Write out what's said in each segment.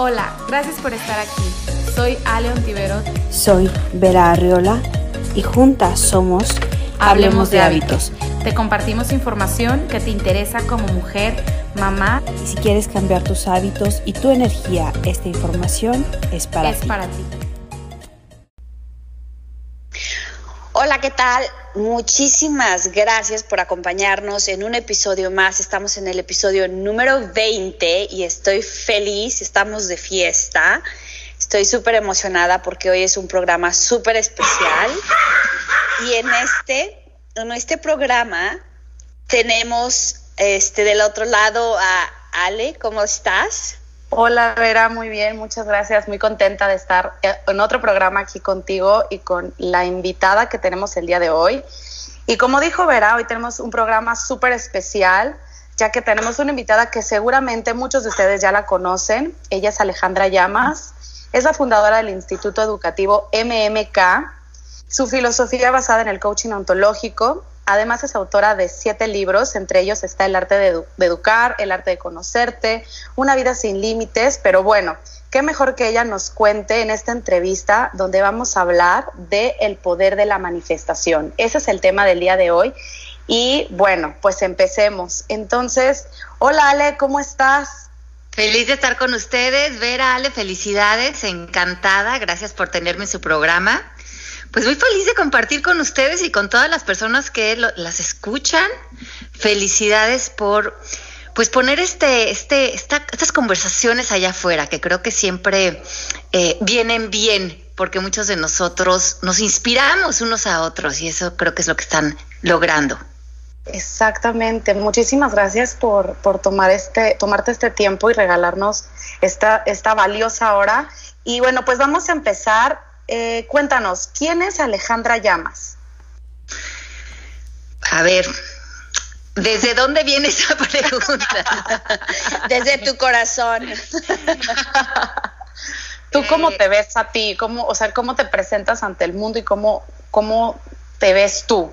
Hola, gracias por estar aquí. Soy Ale Ontiveros. Soy Vera Arriola y juntas somos Hablemos, de, hábitos. Te compartimos información que te interesa como mujer, mamá. Y si quieres cambiar tus hábitos y tu energía, esta información es para es ti. para ti. Hola, ¿qué tal? Muchísimas gracias por acompañarnos en un episodio más. Estamos en el episodio número 20 y estoy feliz, estamos de fiesta. Estoy súper emocionada porque hoy es un programa súper especial. Y en este, en este programa tenemos este, del otro lado a Ale. ¿Cómo estás? Hola Vera, muy bien, muchas gracias. Muy contenta de estar eh, en otro programa aquí contigo y con la invitada que tenemos el día de hoy. Y como dijo Vera, hoy tenemos un programa súper especial, ya que tenemos una invitada que seguramente muchos de ustedes ya la conocen. Ella es Alejandra Llamas, es la fundadora del Instituto Educativo MMK. Su filosofía basada en el coaching ontológico Además es autora de siete libros, entre ellos está El arte de, educar, El arte de conocerte, Una vida sin límites, pero bueno, qué mejor que ella nos cuente en esta entrevista donde vamos a hablar de el poder de la manifestación. Ese es el tema del día de hoy. Y bueno, pues empecemos. Entonces, hola Ale, ¿cómo estás? Feliz de estar con ustedes. Vera, Ale, felicidades, encantada. Gracias por tenerme en su programa. Pues muy feliz de compartir con ustedes y con todas las personas que las escuchan. Felicidades por pues poner este, este, estas conversaciones allá afuera, que creo que siempre eh, vienen bien, porque muchos de nosotros nos inspiramos unos a otros y eso creo que es lo que están logrando. Exactamente. Muchísimas gracias por, por tomar este, tomarte este tiempo y regalarnos esta, esta valiosa hora. Y bueno, pues vamos a empezar eh, cuéntanos, ¿quién es Alejandra Llamas? A ver, ¿desde dónde viene esa pregunta? Desde tu corazón. ¿Tú cómo te ves a ti? ¿Cómo, o sea, cómo te presentas ante el mundo y cómo, cómo te ves tú?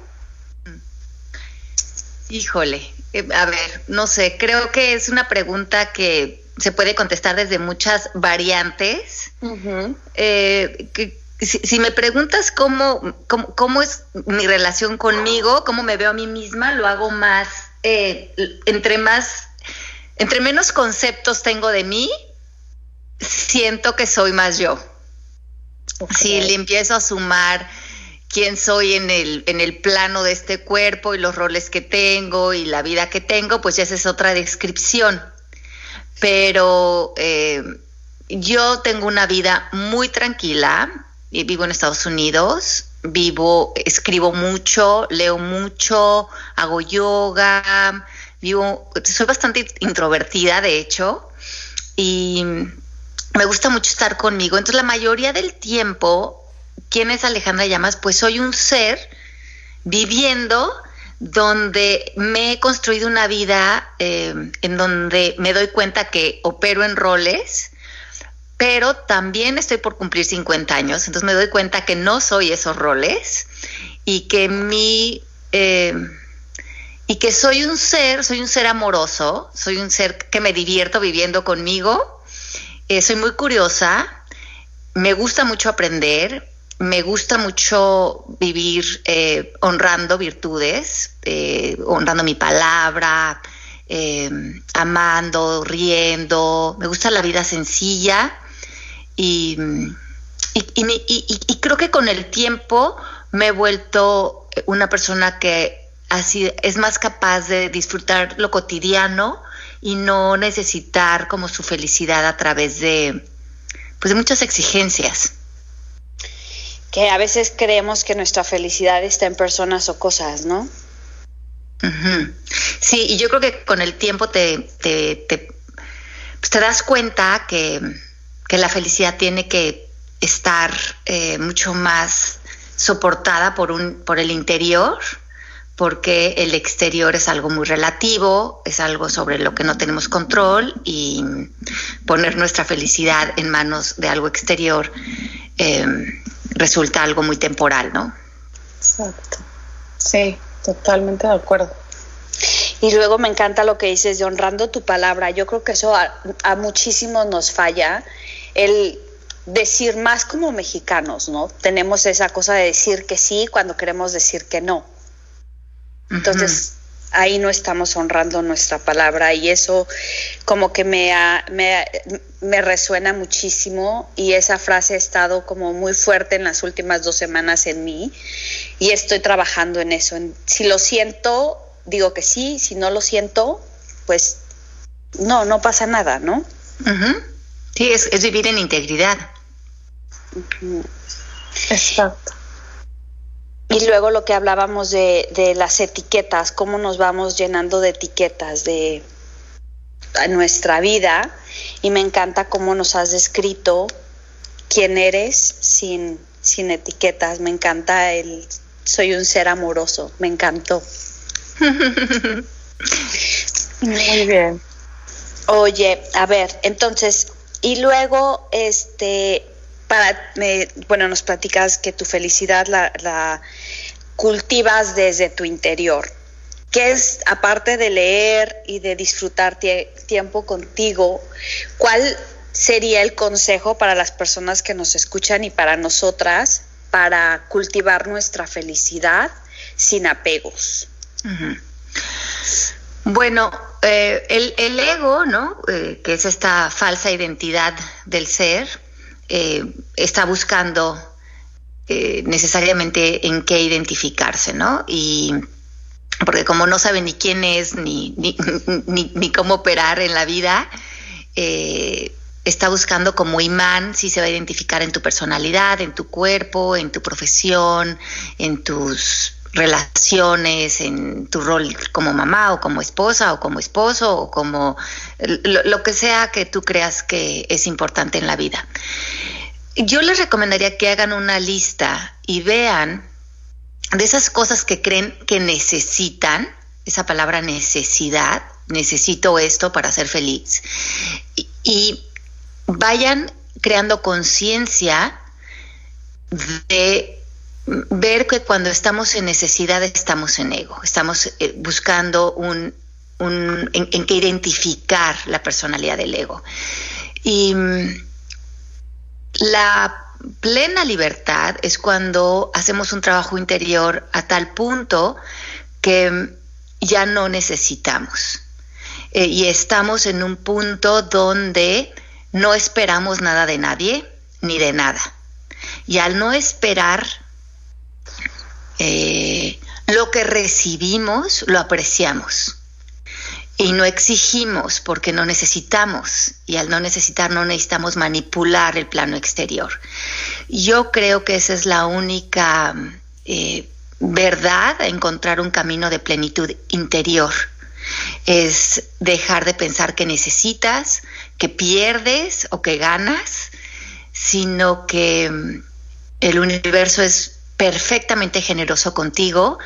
Híjole, eh, a ver, no sé, creo que es una pregunta que se puede contestar desde muchas variantes. eh, que, si, me preguntas cómo, cómo, es mi relación conmigo, cómo me veo a mí misma, lo hago más, eh, entre más, entre menos conceptos tengo de mí, siento que soy más yo. Si le empiezo a sumar quién soy en el, en el plano de este cuerpo y los roles que tengo y la vida que tengo, pues esa es otra descripción. Pero eh, yo tengo una vida muy tranquila, vivo en Estados Unidos, vivo, escribo mucho, leo mucho, hago yoga, vivo, soy bastante introvertida de hecho, y me gusta mucho estar conmigo. Entonces la mayoría del tiempo, ¿quién es Alejandra Llamas? Pues soy un ser viviendo donde me he construido una vida eh, en donde me doy cuenta que opero en roles, pero también estoy por cumplir 50 años, entonces me doy cuenta que no soy esos roles y que mi... Eh, y que soy un ser, soy un ser amoroso, soy un ser que me divierto viviendo conmigo, eh, soy muy curiosa, me gusta mucho aprender, me gusta mucho vivir eh, honrando virtudes, honrando mi palabra, amando, riendo, me gusta la vida sencilla y, y, creo que con el tiempo me he vuelto una persona que así es más capaz de disfrutar lo cotidiano y no necesitar como su felicidad a través de pues de muchas exigencias que a veces creemos que nuestra felicidad está en personas o cosas, ¿no? Sí, y yo creo que con el tiempo te, te, te, pues te das cuenta que, que la felicidad tiene que estar eh, mucho más soportada por, un, por el interior, porque el exterior es algo muy relativo, es algo sobre lo que no tenemos control y poner nuestra felicidad en manos de algo exterior em, resulta algo muy temporal, ¿no? Exacto. Sí, totalmente de acuerdo. Y luego me encanta lo que dices de honrando tu palabra. Yo creo que eso a, a muchísimos nos falla. El decir más como mexicanos, ¿no? Tenemos esa cosa de decir que sí cuando queremos decir que no. Entonces, ahí no estamos honrando nuestra palabra y eso como que me, me, me, resuena muchísimo y esa frase ha estado como muy fuerte en las últimas dos semanas en mí y estoy trabajando en eso. Si lo siento, digo que sí, si no lo siento, pues no, no pasa nada, ¿no? Sí, es, es, vivir en integridad. Exacto. Y luego lo que hablábamos de, de, las etiquetas, cómo nos vamos llenando de etiquetas de nuestra vida. Y me encanta cómo nos has descrito quién eres sin, sin etiquetas. Me encanta el soy un ser amoroso. Me encantó. Muy bien. Oye, a ver, entonces, y luego, este, para, bueno, nos platicas que tu felicidad la, cultivas desde tu interior. ¿Qué es, aparte de leer y de disfrutar tiempo contigo, cuál sería el consejo para las personas que nos escuchan y para nosotras para cultivar nuestra felicidad sin apegos? Bueno, eh, el, el, ego, ¿no? Eh, que es esta falsa identidad del ser, eh, está buscando eh, necesariamente en qué identificarse, ¿no? Y porque como no sabe ni quién es ni, ni, ni, ni cómo operar en la vida, eh, está buscando como imán si se va a identificar en tu personalidad, en tu cuerpo, en tu profesión, en tus relaciones, en tu rol como mamá o como esposa o como esposo o como lo, que sea que tú creas que es importante en la vida. Yo les recomendaría que hagan una lista y vean de esas cosas que creen que necesitan, esa palabra necesidad, necesito esto para ser feliz, y vayan creando conciencia de ver que cuando estamos en necesidad estamos en ego, estamos eh, buscando un, un en, en, identificar la personalidad del ego. Y mm, la plena libertad es cuando hacemos un trabajo interior a tal punto que ya no necesitamos. Eh, y estamos en un punto donde no esperamos nada de nadie ni de nada. Y al no esperar eh, lo que recibimos, lo apreciamos. Y no exigimos porque no necesitamos. Y al no necesitar no necesitamos manipular el plano exterior. Yo creo que esa es la única eh, verdad, encontrar un camino de plenitud interior. Es dejar de pensar que necesitas, que pierdes o que ganas, sino que mm, el universo es perfectamente generoso contigo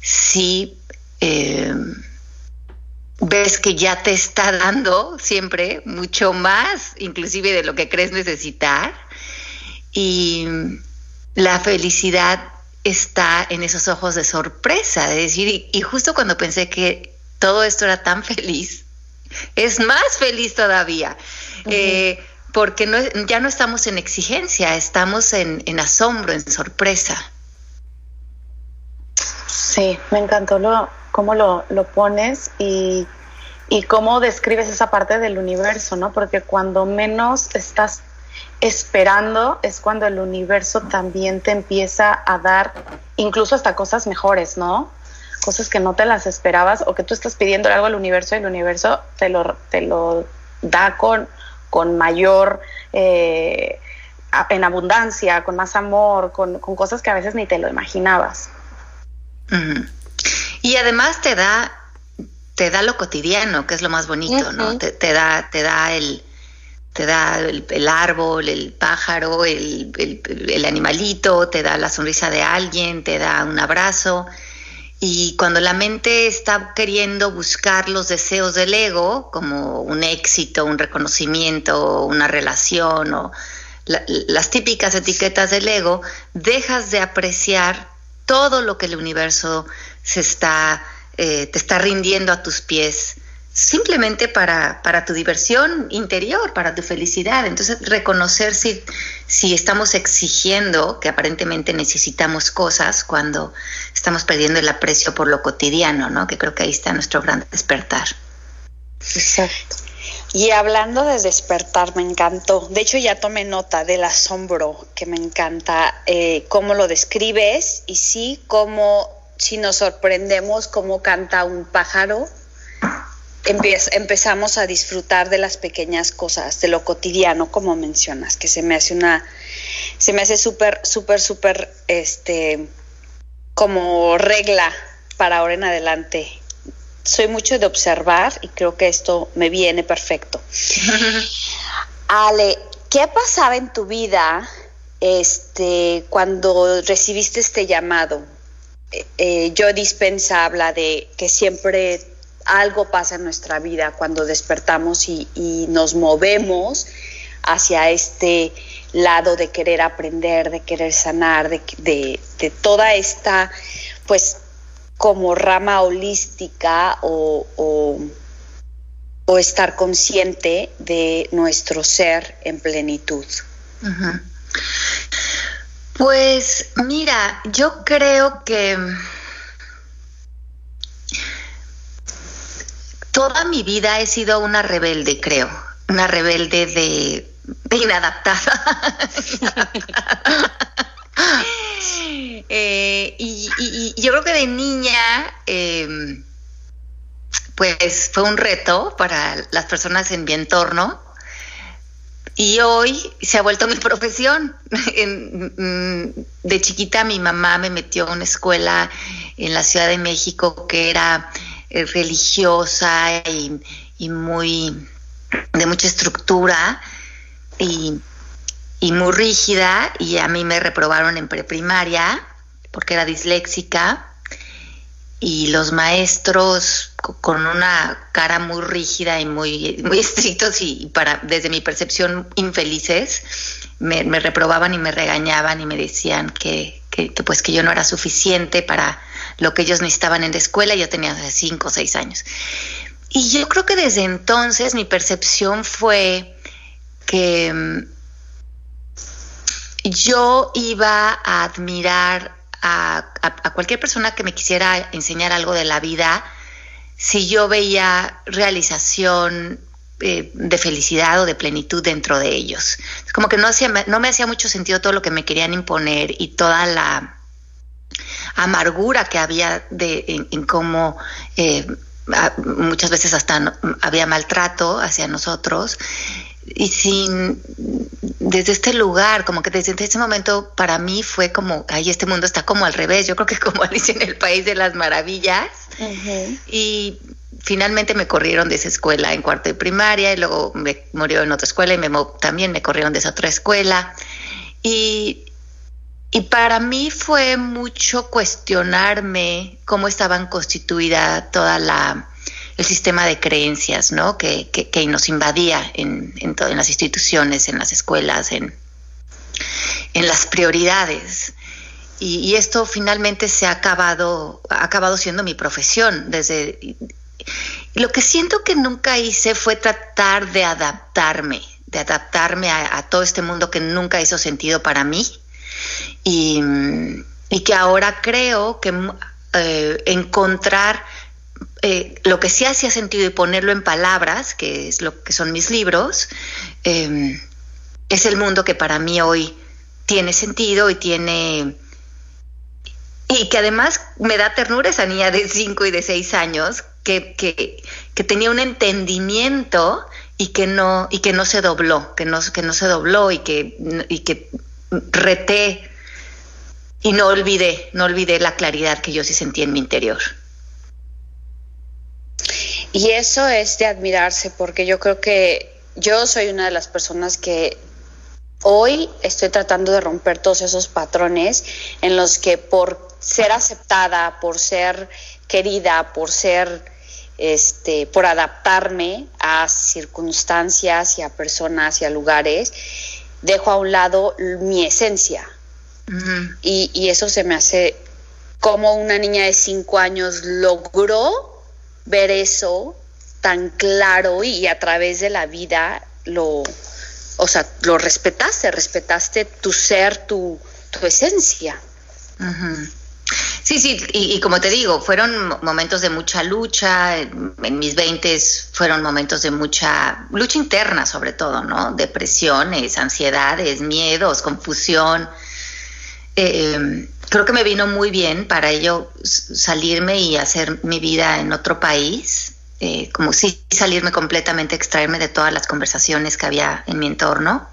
si eh, ves que ya te está dando siempre mucho más, inclusive de lo que crees necesitar. Y la felicidad está en esos ojos de sorpresa, de decir, y, y justo cuando pensé que todo esto era tan feliz, es más feliz todavía. Uh -huh. eh, porque no, ya no estamos en exigencia, estamos en, asombro, en sorpresa. Sí, me encantó lo, cómo lo, lo pones y, y, cómo describes esa parte del universo, ¿no? Porque cuando menos estás esperando es cuando el universo también te empieza a dar incluso hasta cosas mejores, ¿no? Cosas que no te las esperabas o que tú estás pidiendo algo al universo y el universo te lo, te lo da con con mayor, eh, en abundancia, con más amor, con, con, cosas que a veces ni te lo imaginabas. Uh -huh. Y además te da, te da lo cotidiano, que es lo más bonito, uh -huh. ¿no? Te, te, da, te da el, te da el, el árbol, el pájaro, el, el, el, animalito, te da la sonrisa de alguien, te da un abrazo. Y cuando la mente está queriendo buscar los deseos del ego, como un éxito, un reconocimiento, una relación o la, las típicas etiquetas del ego, dejas de apreciar todo lo que el universo se está eh, te está rindiendo a tus pies simplemente para, para tu diversión interior, para tu felicidad. Entonces, reconocer si, si estamos exigiendo que aparentemente necesitamos cosas cuando estamos perdiendo el aprecio por lo cotidiano, ¿no? Que creo que ahí está nuestro gran despertar. Exacto. Y hablando de despertar, me encantó. De hecho, ya tomé nota del asombro, que me encanta eh, cómo lo describes y sí, cómo si nos sorprendemos cómo canta un pájaro empezamos a disfrutar de las pequeñas cosas, de lo cotidiano, como mencionas, que se me hace una, se me hace súper, súper, súper, este, como regla para ahora en adelante. Soy mucho de observar y creo que esto me viene perfecto. Ale, ¿qué pasaba en tu vida este, cuando recibiste este llamado? Eh, eh, yo Dispensa habla de que siempre algo pasa en nuestra vida cuando despertamos y, nos movemos hacia este lado de querer aprender, de querer sanar, de, toda esta, pues, como rama holística o, o, estar consciente de nuestro ser en plenitud. Pues mira, yo creo que toda mi vida he sido una rebelde, creo, una rebelde de, inadaptada. Eh, y, yo creo que de niña, em, pues fue un reto para las personas en mi entorno. Y hoy se ha vuelto mi profesión. Mm, de chiquita mi mamá me metió a una escuela en la Ciudad de México que era eh, religiosa y, muy de mucha estructura y, muy rígida y a mí me reprobaron en preprimaria porque era disléxica y los maestros con una cara muy rígida y muy, muy estrictos y, para desde mi percepción infelices me, reprobaban y me regañaban y me decían que, que, pues que yo no era suficiente para lo que ellos necesitaban en la escuela, yo tenía cinco o seis años. Y yo creo que desde entonces mi percepción fue que mm, yo iba a admirar a, cualquier persona que me quisiera enseñar algo de la vida si yo veía realización eh, de felicidad o de plenitud dentro de ellos. Como que no, hacía, no me hacía mucho sentido todo lo que me querían imponer y toda la amargura que había de, en, cómo eh, muchas veces hasta había maltrato hacia nosotros. Y sin desde este lugar como que desde ese momento para mí fue como ay este mundo está como al revés yo creo que como Alicia en el país de las maravillas. Y finalmente me corrieron de esa escuela en cuarto de primaria y luego me murió en otra escuela y me también me corrieron de esa otra escuela. Y y para mí fue mucho cuestionarme cómo estaban constituida toda la el sistema de creencias, ¿no? Que, que, nos invadía en, en, en las instituciones, en las escuelas, en, en las prioridades. Y, esto finalmente se ha acabado, ha acabado siendo mi profesión. Desde lo que siento que nunca hice fue tratar de adaptarme, de adaptarme a todo este mundo que nunca hizo sentido para mí y, que ahora creo que eh, encontrar eh, lo que sí hacía sentido y ponerlo en palabras, que es lo que son mis libros, em, es el mundo que para mí hoy tiene sentido y tiene... Y que además me da ternura esa niña de 5 y de 6 años que, que, que, tenía un entendimiento y que no, y que no se dobló, que no, que no se dobló y que, y que reté y no olvidé, no olvidé la claridad que yo sí sentí en mi interior. Y eso es de admirarse, porque yo creo que yo soy una de las personas que hoy estoy tratando de romper todos esos patrones en los que por ser aceptada, por ser querida, por ser este, por adaptarme a circunstancias y a personas y a lugares, dejo a un lado mi esencia. Y, eso se me hace cómo una niña de cinco años logró ver eso tan claro y a través de la vida lo, o sea, lo respetaste, respetaste tu ser, tu, tu esencia. Sí, sí, y, como te digo, fueron momentos de mucha lucha, en, mis veintes fueron momentos de mucha lucha interna sobre todo, ¿no? Depresiones, ansiedades, miedos, confusión. Eh, creo que me vino muy bien para ello salirme y hacer mi vida en otro país, eh, como si salirme completamente, extraerme de todas las conversaciones que había en mi entorno,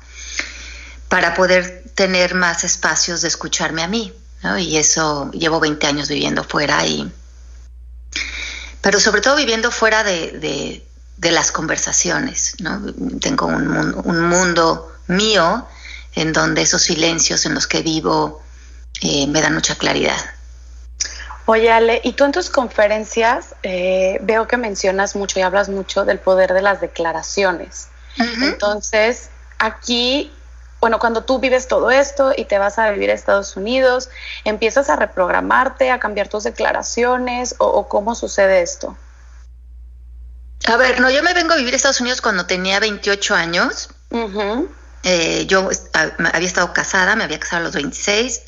para poder tener más espacios de escucharme a mí. Y eso llevo 20 años viviendo fuera y... Pero sobre todo viviendo fuera de, las conversaciones, ¿no? Tengo un, un, mundo mío en donde esos silencios en los que vivo eh, me dan mucha claridad. Oye, Ale, y tú en tus conferencias eh, veo que mencionas mucho y hablas mucho del poder de las declaraciones. Entonces, aquí bueno, cuando tú vives todo esto y te vas a vivir a Estados Unidos, empiezas a reprogramarte, a cambiar tus declaraciones o, cómo sucede esto? A ver, no, yo me vengo a vivir a Estados Unidos cuando tenía 28 años. Eh, yo había estado casada, me había casado a los 26.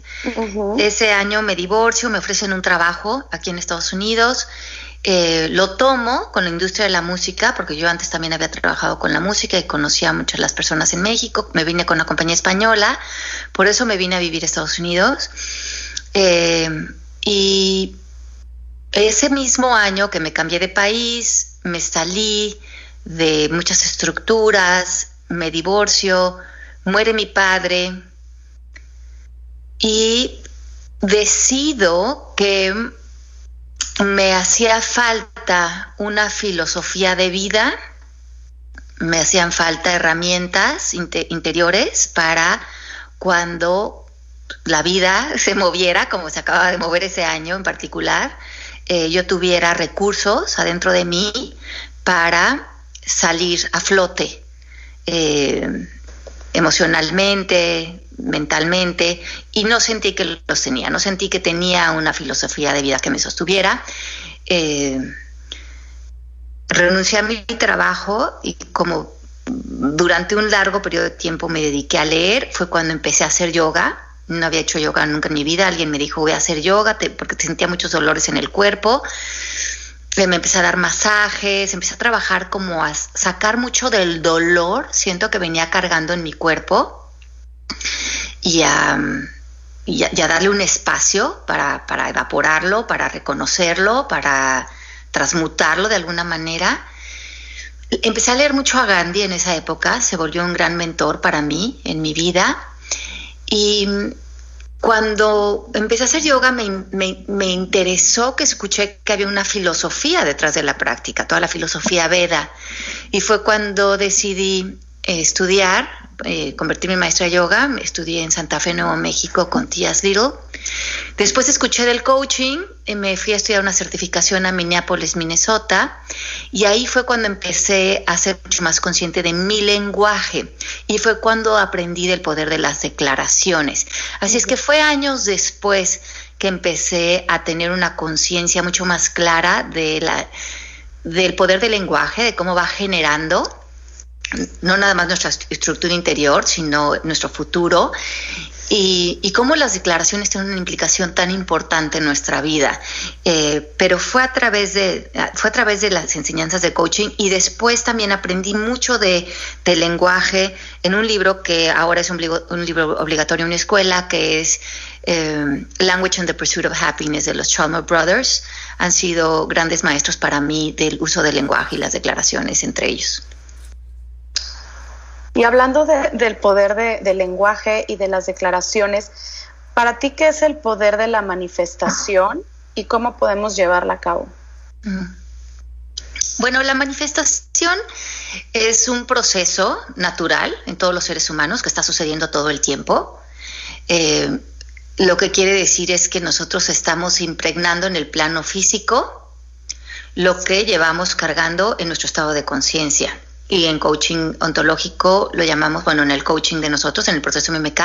Ese año me divorcio, me ofrecen un trabajo aquí en Estados Unidos. Eh, lo tomo con la industria de la música, porque yo antes también había trabajado con la música y conocía a muchas las personas en México. Me vine con una compañía española, por eso me vine a vivir a Estados Unidos. Eh, y ese mismo año que me cambié de país, me salí de muchas estructuras, me divorcio, muere mi padre. Y decido que me hacía falta una filosofía de vida, me hacían falta herramientas interiores para cuando la vida se moviera, como se acaba de mover ese año en particular, eh, yo tuviera recursos adentro de mí para salir a flote. Eh, emocionalmente, mentalmente y no sentí que los tenía, no sentí que tenía una filosofía de vida que me sostuviera. Eh, renuncié a mi trabajo y como durante un largo periodo de tiempo me dediqué a leer, fue cuando empecé a hacer yoga. No había hecho yoga nunca en mi vida. Alguien me dijo, voy a hacer yoga porque sentía muchos dolores en el cuerpo. Me empecé a dar masajes, empecé a trabajar como a sacar mucho del dolor, siento que venía cargando en mi cuerpo y a, darle un espacio para, evaporarlo, para reconocerlo, para transmutarlo de alguna manera. Empecé a leer mucho a Gandhi en esa época, se volvió un gran mentor para mí en mi vida. Y cuando empecé a hacer yoga me, me, interesó que escuché que había una filosofía detrás de la práctica, toda la filosofía Veda. Y fue cuando decidí eh, estudiar eh, convertirme en maestra de yoga, estudié en Santa Fe, Nuevo México con Tías Little. Después escuché del coaching, y me fui a estudiar una certificación a Minneapolis, Minnesota, y ahí fue cuando empecé a ser mucho más consciente de mi lenguaje y fue cuando aprendí del poder de las declaraciones. Así es que fue años después que empecé a tener una conciencia mucho más clara de la, del poder del lenguaje, de cómo va generando no nada más nuestra estructura interior, sino nuestro futuro. Y, cómo las declaraciones tienen una implicación tan importante en nuestra vida. Eh, pero fue a, través de, fue a través de las enseñanzas de coaching y después también aprendí mucho de, lenguaje en un libro que ahora es un, libro obligatorio en una escuela, que es eh, Language and the Pursuit of Happiness de los Chalmers Brothers. Han sido grandes maestros para mí del uso del lenguaje y las declaraciones entre ellos. Y hablando del poder del lenguaje y de las declaraciones, ¿para ti qué es el poder de la manifestación y cómo podemos llevarla a cabo? Bueno, la manifestación es un proceso natural en todos los seres humanos que está sucediendo todo el tiempo. Eh, lo que quiere decir es que nosotros estamos impregnando en el plano físico lo que llevamos cargando en nuestro estado de conciencia y en coaching ontológico lo llamamos, bueno, en el coaching de nosotros, en el proceso MMK,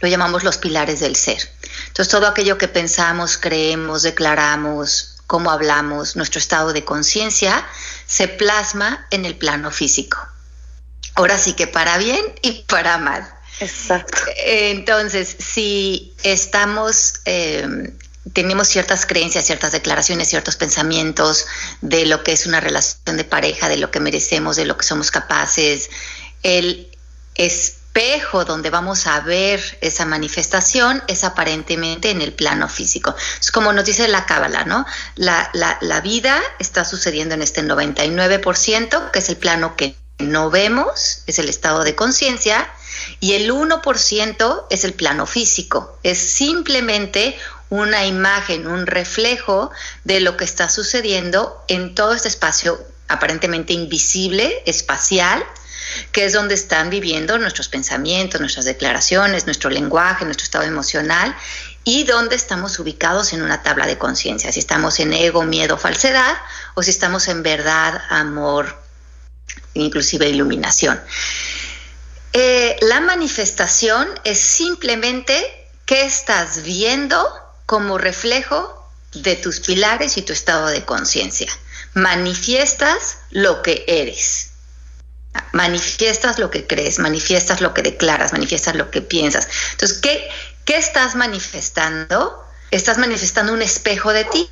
lo llamamos los pilares del ser. Entonces, todo aquello que pensamos, creemos, declaramos, cómo hablamos, nuestro estado de conciencia, se plasma en el plano físico. Ahora sí que para bien y para mal. Exacto. Entonces, si estamos, eh, tenemos ciertas creencias, ciertas declaraciones, ciertos pensamientos de lo que es una relación de pareja, de lo que merecemos, de lo que somos capaces, el espejo donde vamos a ver esa manifestación es aparentemente en el plano físico. Es como nos dice la cábala, ¿no? La, la vida está sucediendo en este 99%, que es el plano que no vemos, es el estado de conciencia, y el 1% es el plano físico. Es simplemente una imagen, un reflejo de lo que está sucediendo en todo este espacio aparentemente invisible, espacial, que es donde están viviendo nuestros pensamientos, nuestras declaraciones, nuestro lenguaje, nuestro estado emocional y donde estamos ubicados en una tabla de conciencia, si estamos en ego, miedo, falsedad o si estamos en verdad, amor, inclusive iluminación. Eh, la manifestación es simplemente qué estás viendo como reflejo de tus pilares y tu estado de conciencia. Manifiestas lo que eres. Manifiestas lo que crees, manifiestas lo que declaras, manifiestas lo que piensas. Entonces, ¿qué, qué estás manifestando? Estás manifestando un espejo de ti.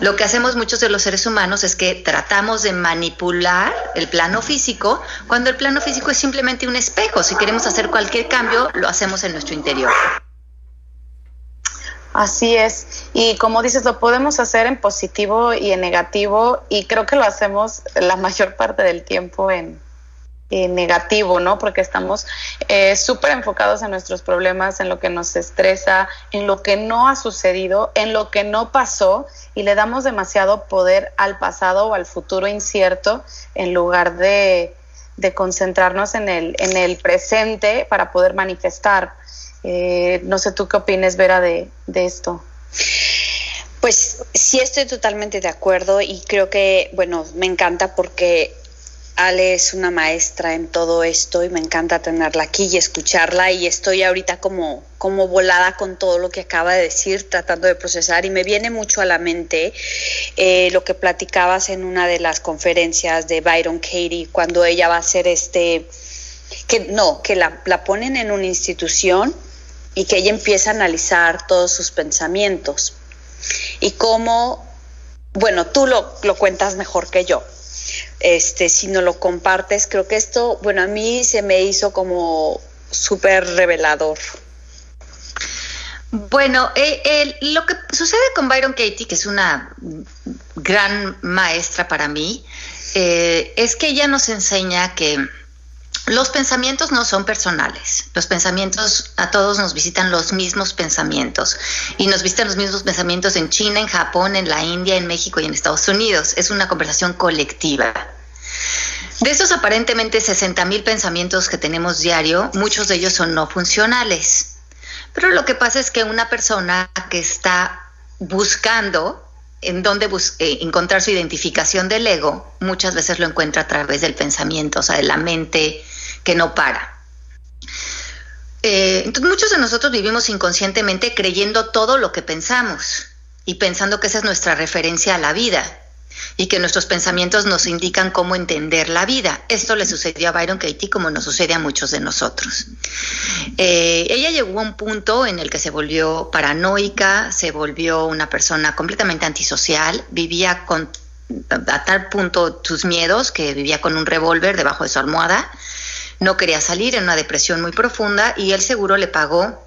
Lo que hacemos muchos de los seres humanos es que tratamos de manipular el plano físico cuando el plano físico es simplemente un espejo. Si queremos hacer cualquier cambio, lo hacemos en nuestro interior. Así es. Y como dices, lo podemos hacer en positivo y en negativo y creo que lo hacemos la mayor parte del tiempo en, negativo, ¿no? Porque estamos eh, súper enfocados en nuestros problemas, en lo que nos estresa, en lo que no ha sucedido, en lo que no pasó y le damos demasiado poder al pasado o al futuro incierto en lugar de, concentrarnos en el, en el presente para poder manifestar. Eh, no sé tú qué opines, Vera, de, de esto. Pues sí estoy totalmente de acuerdo y creo que, bueno, me encanta porque Ale es una maestra en todo esto y me encanta tenerla aquí y escucharla y estoy ahorita como, como volada con todo lo que acaba de decir, tratando de procesar y me viene mucho a la mente eh, lo que platicabas en una de las conferencias de Byron Katie cuando ella va a hacer este, que no, que la, la ponen en una institución y que ella empieza a analizar todos sus pensamientos y cómo, bueno, tú lo, lo cuentas mejor que yo este, si no lo compartes. Creo que esto, bueno, a mí se me hizo como súper revelador. Bueno, eh, lo que sucede con Byron Katie, que es una gran maestra para mí, eh, es que ella nos enseña que los pensamientos no son personales. Los pensamientos, a todos nos visitan los mismos pensamientos. Y nos visitan los mismos pensamientos en China, en Japón, en la India, en México y en Estados Unidos. Es una conversación colectiva. De esos aparentemente 60 mil pensamientos que tenemos diario, muchos de ellos son no funcionales. Pero lo que pasa es que una persona que está buscando en dónde eh, encontrar su identificación del ego, muchas veces lo encuentra a través del pensamiento, o sea, de la mente que no para. Eh, entonces muchos de nosotros vivimos inconscientemente creyendo todo lo que pensamos y pensando que esa es nuestra referencia a la vida y que nuestros pensamientos nos indican cómo entender la vida. Esto le sucedió a Byron Katie como nos sucede a muchos de nosotros. Eh, ella llegó a un punto en el que se volvió paranoica, se volvió una persona completamente antisocial, vivía con a tal punto sus miedos que vivía con un revólver debajo de su almohada no quería salir en una depresión muy profunda y el seguro le pagó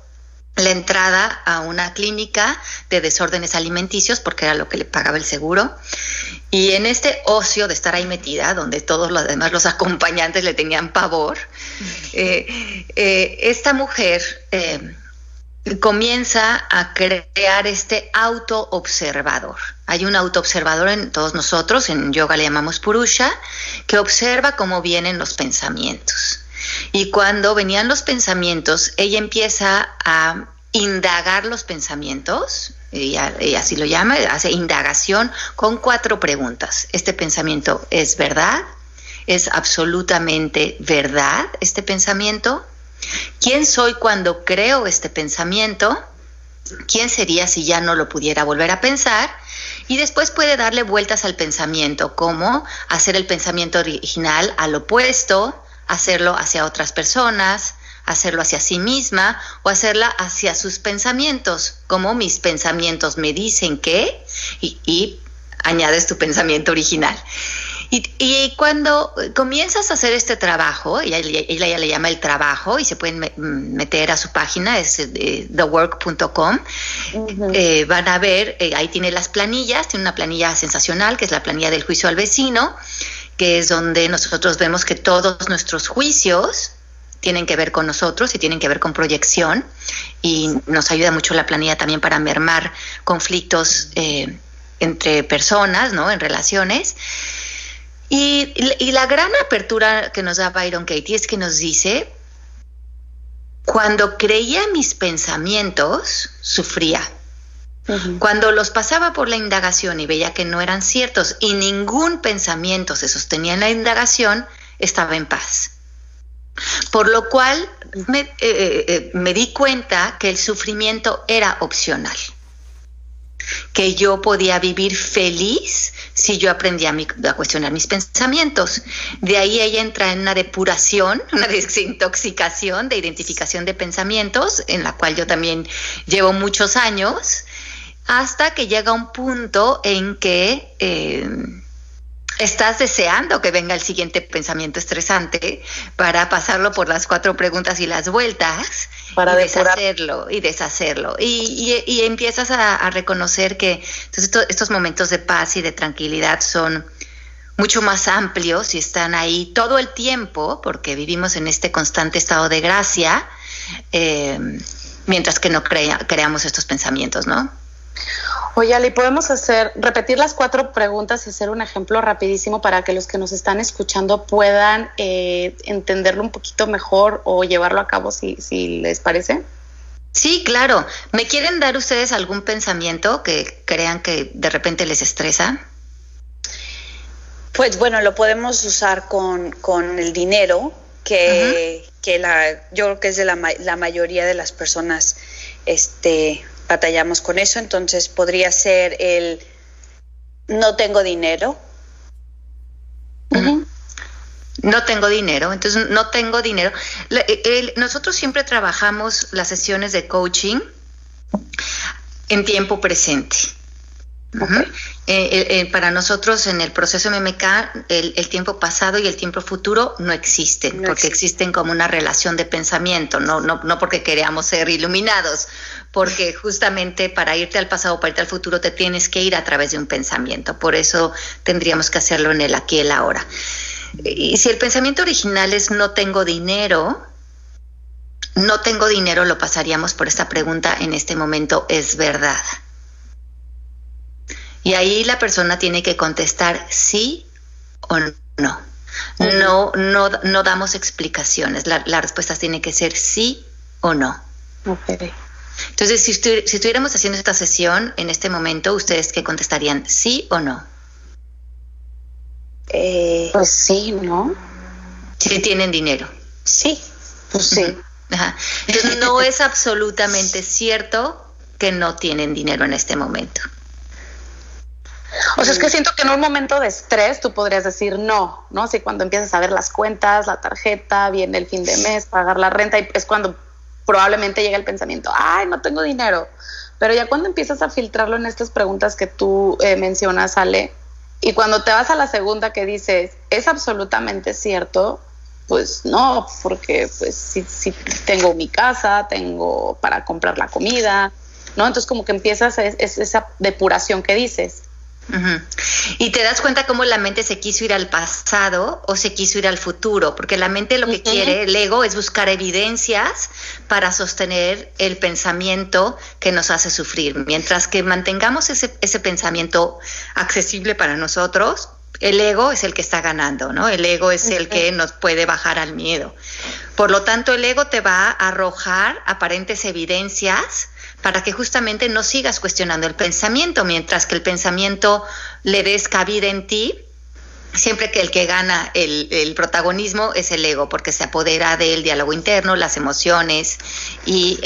la entrada a una clínica de desórdenes alimenticios porque era lo que le pagaba el seguro. Y en este ocio de estar ahí metida, donde todos los demás, los acompañantes le tenían pavor, eh, eh, esta mujer eh, comienza a crear este auto-observador. Hay un auto-observador en todos nosotros, en yoga le llamamos Purusha, que observa cómo vienen los pensamientos. Y cuando venían los pensamientos, ella empieza a indagar los pensamientos, y así lo llama, hace indagación con cuatro preguntas. ¿Este pensamiento es verdad? ¿Es absolutamente verdad este pensamiento? ¿Quién soy cuando creo este pensamiento? quién sería si ya no lo pudiera volver a pensar y después puede darle vueltas al pensamiento, como hacer el pensamiento original al opuesto, hacerlo hacia otras personas, hacerlo hacia sí misma o hacerla hacia sus pensamientos, como mis pensamientos me dicen que, y, añades tu pensamiento original. Y, cuando comienzas a hacer este trabajo, ella, ella, ya le llama el trabajo y se pueden meter a su página, es eh, thework.com, eh, van a ver, eh, ahí tiene las planillas, tiene una planilla sensacional, que es la planilla del juicio al vecino, que es donde nosotros vemos que todos nuestros juicios tienen que ver con nosotros y tienen que ver con proyección y nos ayuda mucho la planilla también para mermar conflictos entre personas, ¿no? En relaciones. Y, la gran apertura que nos da Byron Katie es que nos dice, cuando creía mis pensamientos, sufría. Cuando los pasaba por la indagación y veía que no eran ciertos y ningún pensamiento se sostenía en la indagación, estaba en paz. Por lo cual me, eh, eh, eh, me di cuenta que el sufrimiento era opcional que yo podía vivir feliz si yo aprendía a, cuestionar mis pensamientos. De ahí ella entra en una depuración, una desintoxicación de identificación de pensamientos, en la cual yo también llevo muchos años, hasta que llega un punto en que... Eh, estás deseando que venga el siguiente pensamiento estresante para pasarlo por las cuatro preguntas y las vueltas para y deshacerlo y deshacerlo. Y, empiezas a, reconocer que estos momentos de paz y de tranquilidad son mucho más amplios y están ahí todo el tiempo porque vivimos en este constante estado de gracia eh, mientras que no creamos estos pensamientos, ¿no? Oye, Ali, podemos hacer, repetir las cuatro preguntas y hacer un ejemplo rapidísimo para que los que nos están escuchando puedan eh, entenderlo un poquito mejor o llevarlo a cabo si, si les parece. Sí, claro. ¿Me quieren dar ustedes algún pensamiento que crean que de repente les estresa? Pues bueno, lo podemos usar con, con el dinero, que, que la, yo creo que es de la, la mayoría de las personas este, batallamos con eso, entonces podría ser el no tengo dinero. No tengo dinero, entonces no tengo dinero. nosotros siempre trabajamos las sesiones de coaching en tiempo presente. Eh, eh, para nosotros en el proceso MMK el, tiempo pasado y el tiempo futuro no existen, porque existen como una relación de pensamiento, no, no, no porque queramos ser iluminados, porque justamente para irte al pasado, para irte al futuro, te tienes que ir a través de un pensamiento. Por eso tendríamos que hacerlo en el aquí y el ahora. Y si el pensamiento original es no tengo dinero, no tengo dinero, lo pasaríamos por esta pregunta en este momento, ¿es verdad? Y ahí la persona tiene que contestar sí o no. No, no, no damos explicaciones. La, respuesta tiene que ser sí o no. Entonces, si, si estuviéramos haciendo esta sesión en este momento, ¿ustedes qué contestarían? ¿Sí o no? Eh, pues sí, ¿no? Si tienen dinero. Sí, pues sí. Entonces, no es absolutamente cierto que no tienen dinero en este momento. O sea, es que siento que en un momento de estrés tú podrías decir no, ¿no? Si cuando empiezas a ver las cuentas, la tarjeta, viene el fin de mes, pagar la renta, y es cuando probablemente llega el pensamiento, ay, no tengo dinero. Pero ya cuando empiezas a filtrarlo en estas preguntas que tú eh, mencionas, Ale, y cuando te vas a la segunda que dices, es absolutamente cierto, pues no, porque pues sí, sí tengo mi casa, tengo para comprar la comida, ¿no? Entonces como que empiezas, es esa depuración que dices. Y te das cuenta cómo la mente se quiso ir al pasado o se quiso ir al futuro, porque la mente lo que quiere, el ego, es buscar evidencias para sostener el pensamiento que nos hace sufrir. Mientras que mantengamos ese, ese pensamiento accesible para nosotros, el ego es el que está ganando, ¿no? El ego es el que nos puede bajar al miedo. Por lo tanto, el ego te va a arrojar aparentes evidencias para que justamente no sigas cuestionando el pensamiento, mientras que el pensamiento le des cabida en ti, siempre que el que gana el, protagonismo es el ego, porque se apodera del diálogo interno, las emociones y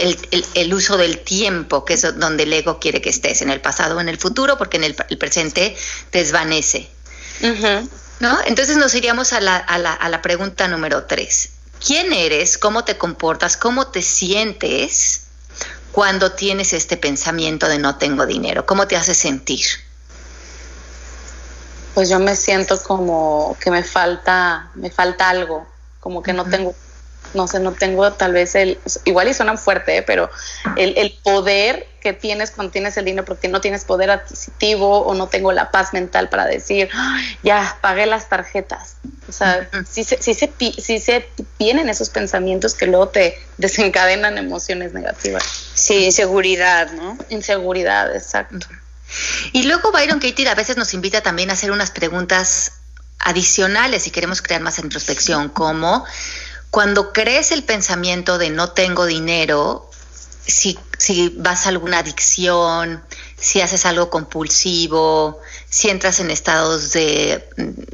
el, uso del tiempo, que es donde el ego quiere que estés, en el pasado o en el futuro, porque en el, presente te desvanece. ¿No? Entonces nos iríamos a la, a, la, a la pregunta número tres. ¿Quién eres? ¿Cómo te comportas? ¿Cómo te sientes cuando tienes este pensamiento de no tengo dinero? ¿Cómo te hace sentir? Pues yo me siento como que me falta, me falta algo, como que no tengo no sé, no tengo tal vez el, igual y suenan fuerte, ¿eh? pero el, el, poder que tienes cuando tienes el dinero, porque no tienes poder adquisitivo o no tengo la paz mental para decir, ya, pagué las tarjetas. O sea, sí, se, sí, se, sí se vienen esos pensamientos que luego te desencadenan emociones negativas. Sí, inseguridad, ¿no? Inseguridad, exacto. Y luego Byron Katie a veces nos invita también a hacer unas preguntas adicionales si queremos crear más introspección, como cuando crees el pensamiento de no tengo dinero, si, si vas a alguna adicción, si haces algo compulsivo, si entras en estados de,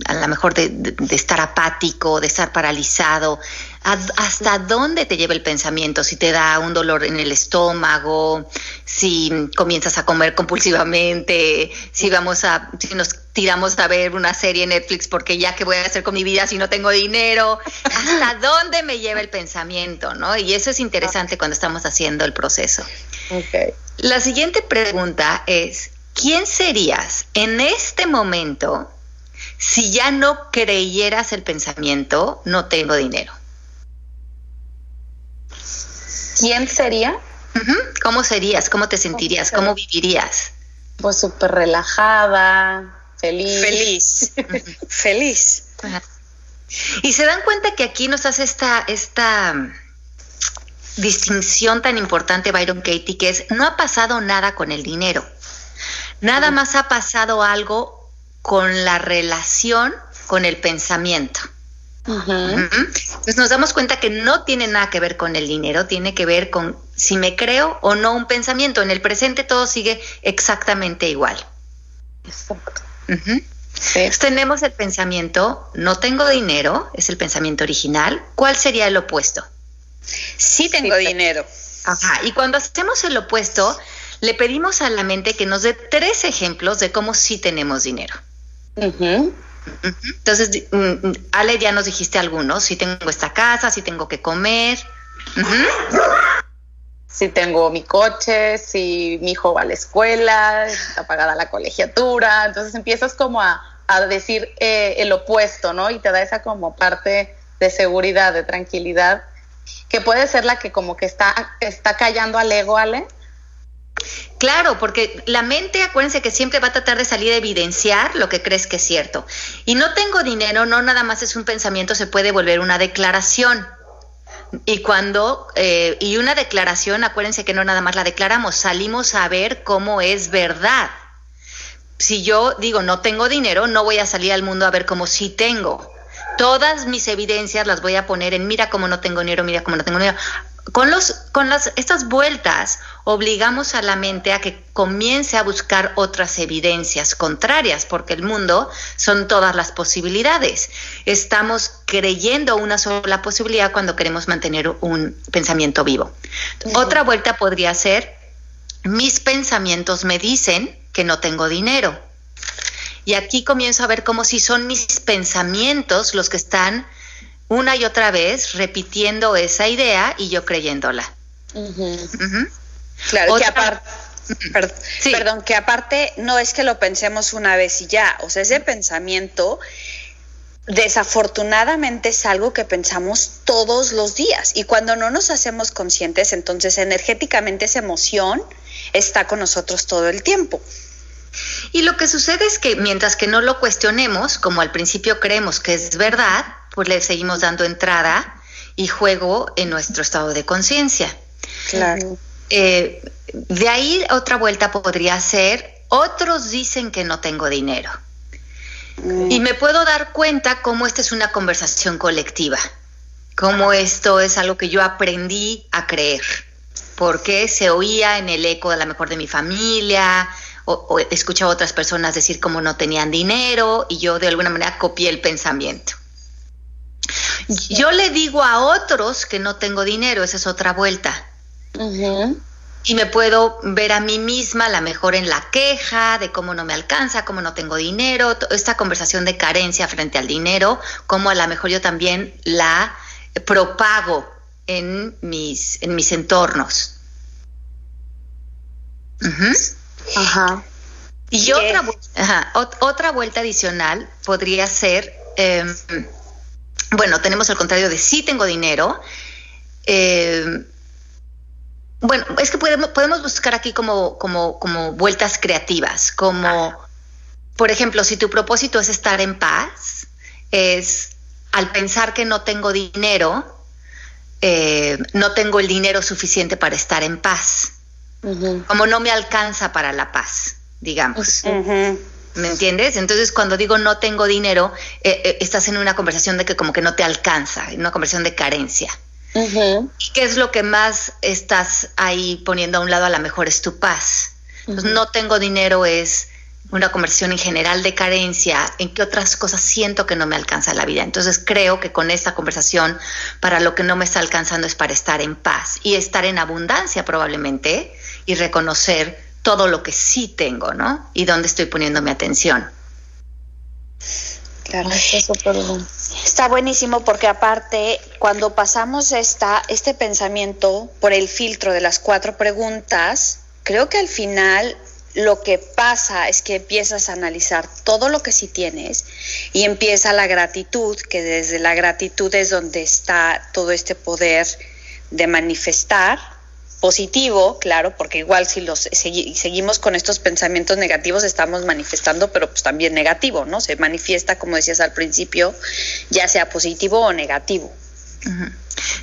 a lo mejor de, estar apático, de estar paralizado, ¿hasta dónde te lleva el pensamiento? Si te da un dolor en el estómago, si comienzas a comer compulsivamente, si vamos a, si nos tiramos a ver una serie en Netflix porque ya qué voy a hacer con mi vida si no tengo dinero, ¿hasta dónde me lleva el pensamiento? ¿no? Y eso es interesante cuando estamos haciendo el proceso. Okay. La siguiente pregunta es, ¿quién serías en este momento si ya no creyeras el pensamiento, no tengo dinero? ¿Quién sería? ¿Cómo serías? ¿Cómo te sentirías? ¿Cómo vivirías? Pues súper relajada, feliz. Feliz. feliz. Y se dan cuenta que aquí nos hace esta, esta distinción tan importante, Byron Katie, que es no ha pasado nada con el dinero. Nada más ha pasado algo con la relación con el pensamiento. Entonces nos damos cuenta que no tiene nada que ver con el dinero, tiene que ver con si me creo o no un pensamiento. En el presente todo sigue exactamente igual. Exacto. tenemos el pensamiento, no tengo dinero, es el pensamiento original. ¿Cuál sería el opuesto? Sí tengo dinero. Ajá, y cuando hacemos el opuesto, le pedimos a la mente que nos dé tres ejemplos de cómo sí tenemos dinero. Entonces, mm, mm, Ale, ya nos dijiste algunos. Si tengo esta casa, si tengo que comer. Si tengo mi coche, si mi hijo va a la escuela, está pagada la colegiatura. Entonces empiezas como a, decir eh, el opuesto, ¿no? Y te da esa como parte de seguridad, de tranquilidad, que puede ser la que como que está, está callando al ego, Ale, Claro, porque la mente, acuérdense que siempre va a tratar de salir a evidenciar lo que crees que es cierto. Y no tengo dinero, no nada más es un pensamiento, se puede volver una declaración. Y cuando, eh, y una declaración, acuérdense que no nada más la declaramos, salimos a ver cómo es verdad. Si yo digo no tengo dinero, no voy a salir al mundo a ver cómo sí tengo. Todas mis evidencias las voy a poner en mira cómo no tengo dinero, mira cómo no tengo dinero con, los, con las, estas vueltas obligamos a la mente a que comience a buscar otras evidencias contrarias, porque el mundo son todas las posibilidades. Estamos creyendo una sola posibilidad cuando queremos mantener un pensamiento vivo. Otra vuelta podría ser, mis pensamientos me dicen que no tengo dinero. Y aquí comienzo a ver como si son mis pensamientos los que están una y otra vez repitiendo esa idea y yo creyéndola. Claro, que aparte, perdón, que aparte no es que lo pensemos una vez y ya, o sea, ese pensamiento desafortunadamente es algo que pensamos todos los días y cuando no nos hacemos conscientes, entonces energéticamente esa emoción está con nosotros todo el tiempo. Y lo que sucede es que mientras que no lo cuestionemos, como al principio creemos que es verdad, pues le seguimos dando entrada y juego en nuestro estado de conciencia. Claro. Eh, de ahí otra vuelta podría ser, otros dicen que no tengo dinero. Mm. Y me puedo dar cuenta cómo esta es una conversación colectiva, cómo esto es algo que yo aprendí a creer, porque se oía en el eco de la mejor de mi familia, o, o escuchaba a otras personas decir cómo no tenían dinero, y yo de alguna manera copié el pensamiento. Yo le digo a otros que no tengo dinero, esa es otra vuelta. Y me puedo ver a mí misma a la mejor en la queja de cómo no me alcanza, cómo no tengo dinero, esta conversación de carencia frente al dinero, cómo a lo mejor yo también la propago en mis, en mis entornos. Ajá. Y otra, otra vuelta adicional podría ser, em, bueno, tenemos el contrario de sí tengo dinero. Em, bueno, es que podemos, podemos buscar aquí como, como, como vueltas creativas, como, por ejemplo, si tu propósito es estar en paz, es al pensar que no tengo dinero, eh, no tengo el dinero suficiente para estar en paz. Como no me alcanza para la paz digamos. ¿Me entiendes? Entonces, cuando digo no tengo dinero, eh, eh, estás en una conversación de que como que no te alcanza, en una conversación de carencia. ¿Y qué es lo que más estás ahí poniendo a un lado? A lo mejor es tu paz. no tengo dinero es una conversación en general de carencia, en qué otras cosas siento que no me alcanza la vida. Entonces creo que con esta conversación, para lo que no me está alcanzando es para estar en paz y estar en abundancia probablemente y reconocer todo lo que sí tengo, ¿no? Y dónde estoy poniendo mi atención. Claro, está buenísimo porque aparte, cuando pasamos esta, este pensamiento por el filtro de las cuatro preguntas, creo que al final lo que pasa es que empiezas a analizar todo lo que sí tienes y empieza la gratitud, que desde la gratitud es donde está todo este poder de manifestar positivo, claro, porque igual si los seguimos con estos pensamientos negativos estamos manifestando, pero pues también negativo, ¿no? Se manifiesta, como decías al principio, ya sea positivo o negativo.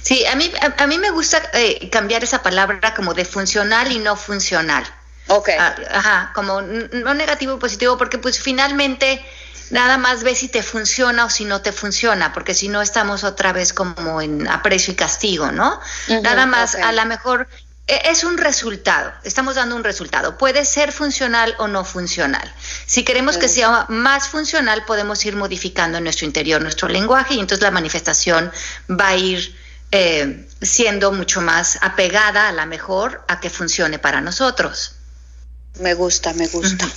Sí, a mí, a, mí me gusta eh, cambiar esa palabra como de funcional y no funcional. Ok. Ah, ajá, como no negativo y positivo, porque pues finalmente nada más ve si te funciona o si no te funciona, porque si no estamos otra vez como en aprecio y castigo, ¿no? nada más, a lo mejor es un resultado, estamos dando un resultado. Puede ser funcional o no funcional. Si queremos que sea más funcional, podemos ir modificando en nuestro interior nuestro lenguaje y entonces la manifestación va a ir eh, siendo mucho más apegada a la mejor a que funcione para nosotros. Me gusta, me gusta.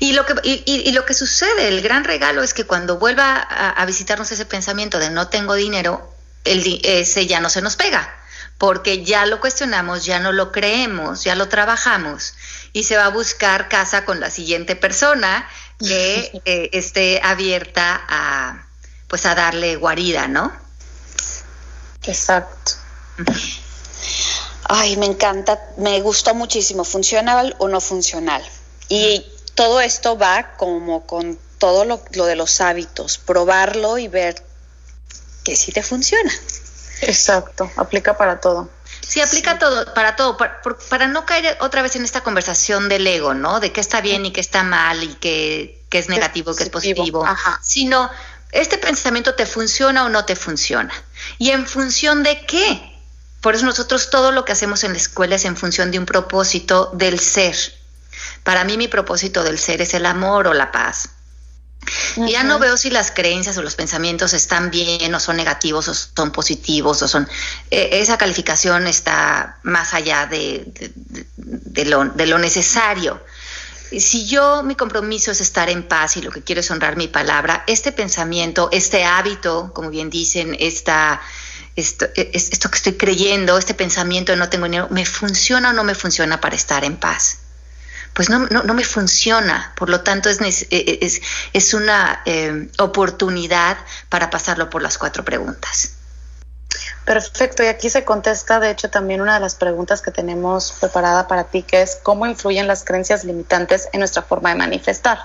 Y, lo que, y, lo que sucede, el gran regalo es que cuando vuelva a, visitarnos ese pensamiento de no tengo dinero, el, ese ya no se nos pega porque ya lo cuestionamos, ya no lo creemos, ya lo trabajamos y se va a buscar casa con la siguiente persona que eh, esté abierta a pues a darle guarida, ¿no? Exacto. Ay, me encanta, me gustó muchísimo, funcional o no funcional. Y todo esto va como con todo lo, lo de los hábitos, probarlo y ver que sí te funciona. Exacto, aplica para todo. Sí, aplica todo, para todo, para, no caer otra vez en esta conversación del ego, ¿no? De qué está bien y qué está mal y qué, es negativo, qué es positivo, Ajá. sino este pensamiento te funciona o no te funciona. ¿Y en función de qué? Por eso nosotros todo lo que hacemos en la escuela es en función de un propósito del ser. Para mí mi propósito del ser es el amor o la paz. Ya no veo si las creencias o los pensamientos están bien o son negativos o son positivos o son... Eh, esa calificación está más allá de, de, lo, de lo necesario. Si yo mi compromiso es estar en paz y lo que quiero es honrar mi palabra, este pensamiento, este hábito, como bien dicen, esta, esto, esto que estoy creyendo, este pensamiento de no tengo dinero, ¿me funciona o no me funciona para estar en paz? Pues no, no, me funciona. Por lo tanto, es, eh, eh, es, es una eh, oportunidad para pasarlo por las cuatro preguntas. Perfecto, y aquí se contesta, de hecho, también una de las preguntas que tenemos preparada para ti, que es cómo influyen las creencias limitantes en nuestra forma de manifestar,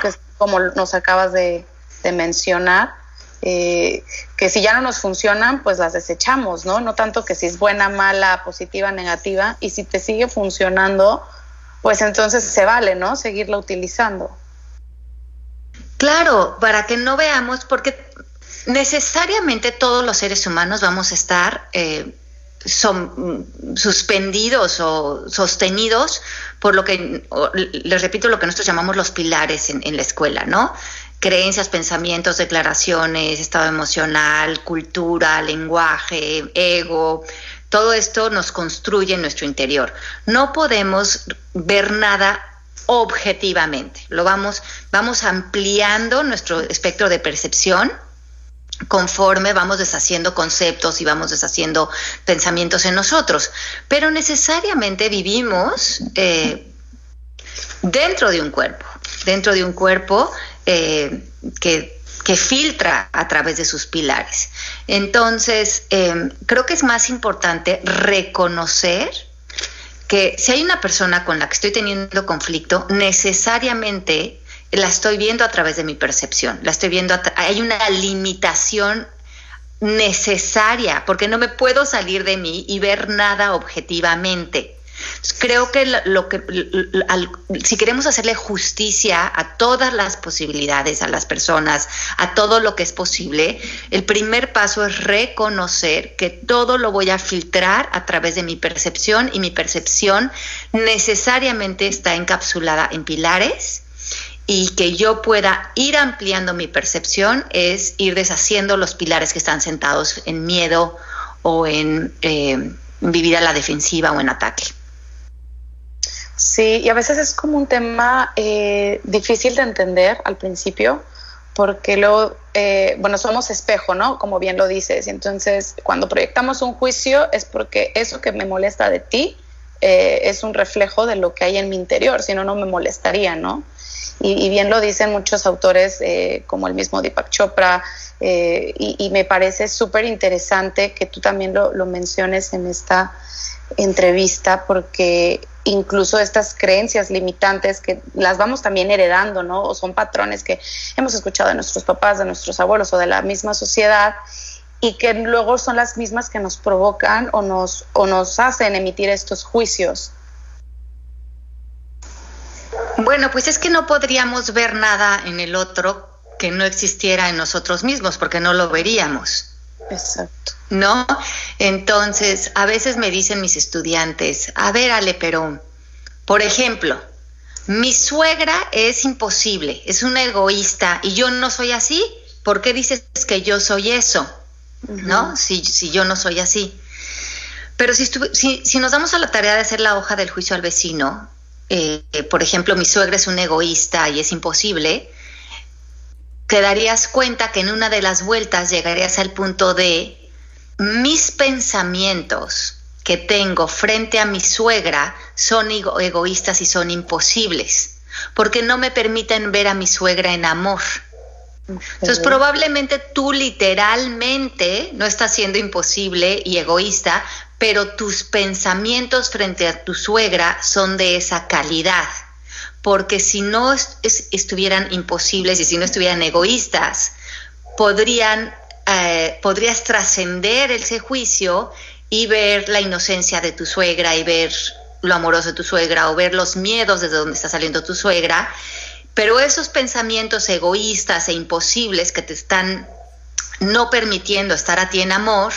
que es como nos acabas de, mencionar, que si ya no nos funcionan, pues las desechamos, ¿no? No tanto que si es buena, mala, positiva, negativa, y si te sigue funcionando, pues entonces se vale, ¿no? Seguirla utilizando. Claro, para que no veamos, porque necesariamente todos los seres humanos vamos a estar eh, son, suspendidos o sostenidos por lo que, les repito, lo que nosotros llamamos los pilares en, en la escuela, ¿no? Creencias, pensamientos, declaraciones, estado emocional, cultura, lenguaje, ego, Todo esto nos construye en nuestro interior. No podemos ver nada objetivamente. Lo vamos, vamos ampliando nuestro espectro de percepción conforme vamos deshaciendo conceptos y vamos deshaciendo pensamientos en nosotros. Pero necesariamente vivimos eh, dentro de un cuerpo, dentro de un cuerpo eh, que, filtra a través de sus pilares. Entonces, em, creo que es más importante reconocer que si hay una persona con la que estoy teniendo conflicto, necesariamente la estoy viendo a través de mi percepción, la estoy viendo, hay una limitación necesaria, porque no me puedo salir de mí y ver nada objetivamente. Creo que lo que si queremos hacerle justicia a todas las posibilidades, a las personas, a todo lo que es posible, el primer paso es reconocer que todo lo voy a filtrar a través de mi percepción y mi percepción necesariamente está encapsulada en pilares y que yo pueda ir ampliando mi percepción es ir deshaciendo los pilares que están sentados en miedo o en eh, vivir a la defensiva o en ataque. Sí, y a veces es como un tema eh, difícil de entender al principio, porque luego, eh, bueno, somos espejo, ¿no? Como bien lo dices. Y entonces, cuando proyectamos un juicio es porque eso que me molesta de ti es un reflejo de lo que hay en mi interior, si no, no me molestaría, ¿no? y, bien lo dicen muchos autores eh, como el mismo Deepak Chopra, eh, y, me parece súper interesante que tú también lo, menciones en esta entrevista, porque incluso estas creencias limitantes que las vamos también heredando, ¿no? O son patrones que hemos escuchado de nuestros papás, de nuestros abuelos o de la misma sociedad y que luego son las mismas que nos provocan o nos, o nos hacen emitir estos juicios bueno, pues es que no podríamos ver nada en el otro que no existiera en nosotros mismos, porque no lo veríamos. Exacto. ¿No? Entonces, a veces me dicen mis estudiantes, a ver, Ale, pero, por ejemplo, mi suegra es imposible, es una egoísta y yo no soy así. ¿Por qué dices que yo soy eso? ¿No? Si, si yo no soy así. Pero si, si, si, nos damos a la tarea de hacer la hoja del juicio al vecino, eh, por ejemplo, mi suegra es un egoísta y es imposible, te darías cuenta que en una de las vueltas llegarías al punto de mis pensamientos que tengo frente a mi suegra son egoístas y son imposibles, porque no me permiten ver a mi suegra en amor. Entonces probablemente tú literalmente no estás siendo imposible y egoísta, pero tus pensamientos frente a tu suegra son de esa calidad. Porque si no estuvieran imposibles y si no estuvieran egoístas, podrían, eh, podrías trascender ese juicio y ver la inocencia de tu suegra y ver lo amoroso de tu suegra o ver los miedos desde donde está saliendo tu suegra. Pero esos pensamientos egoístas e imposibles que te están no permitiendo estar a ti en amor,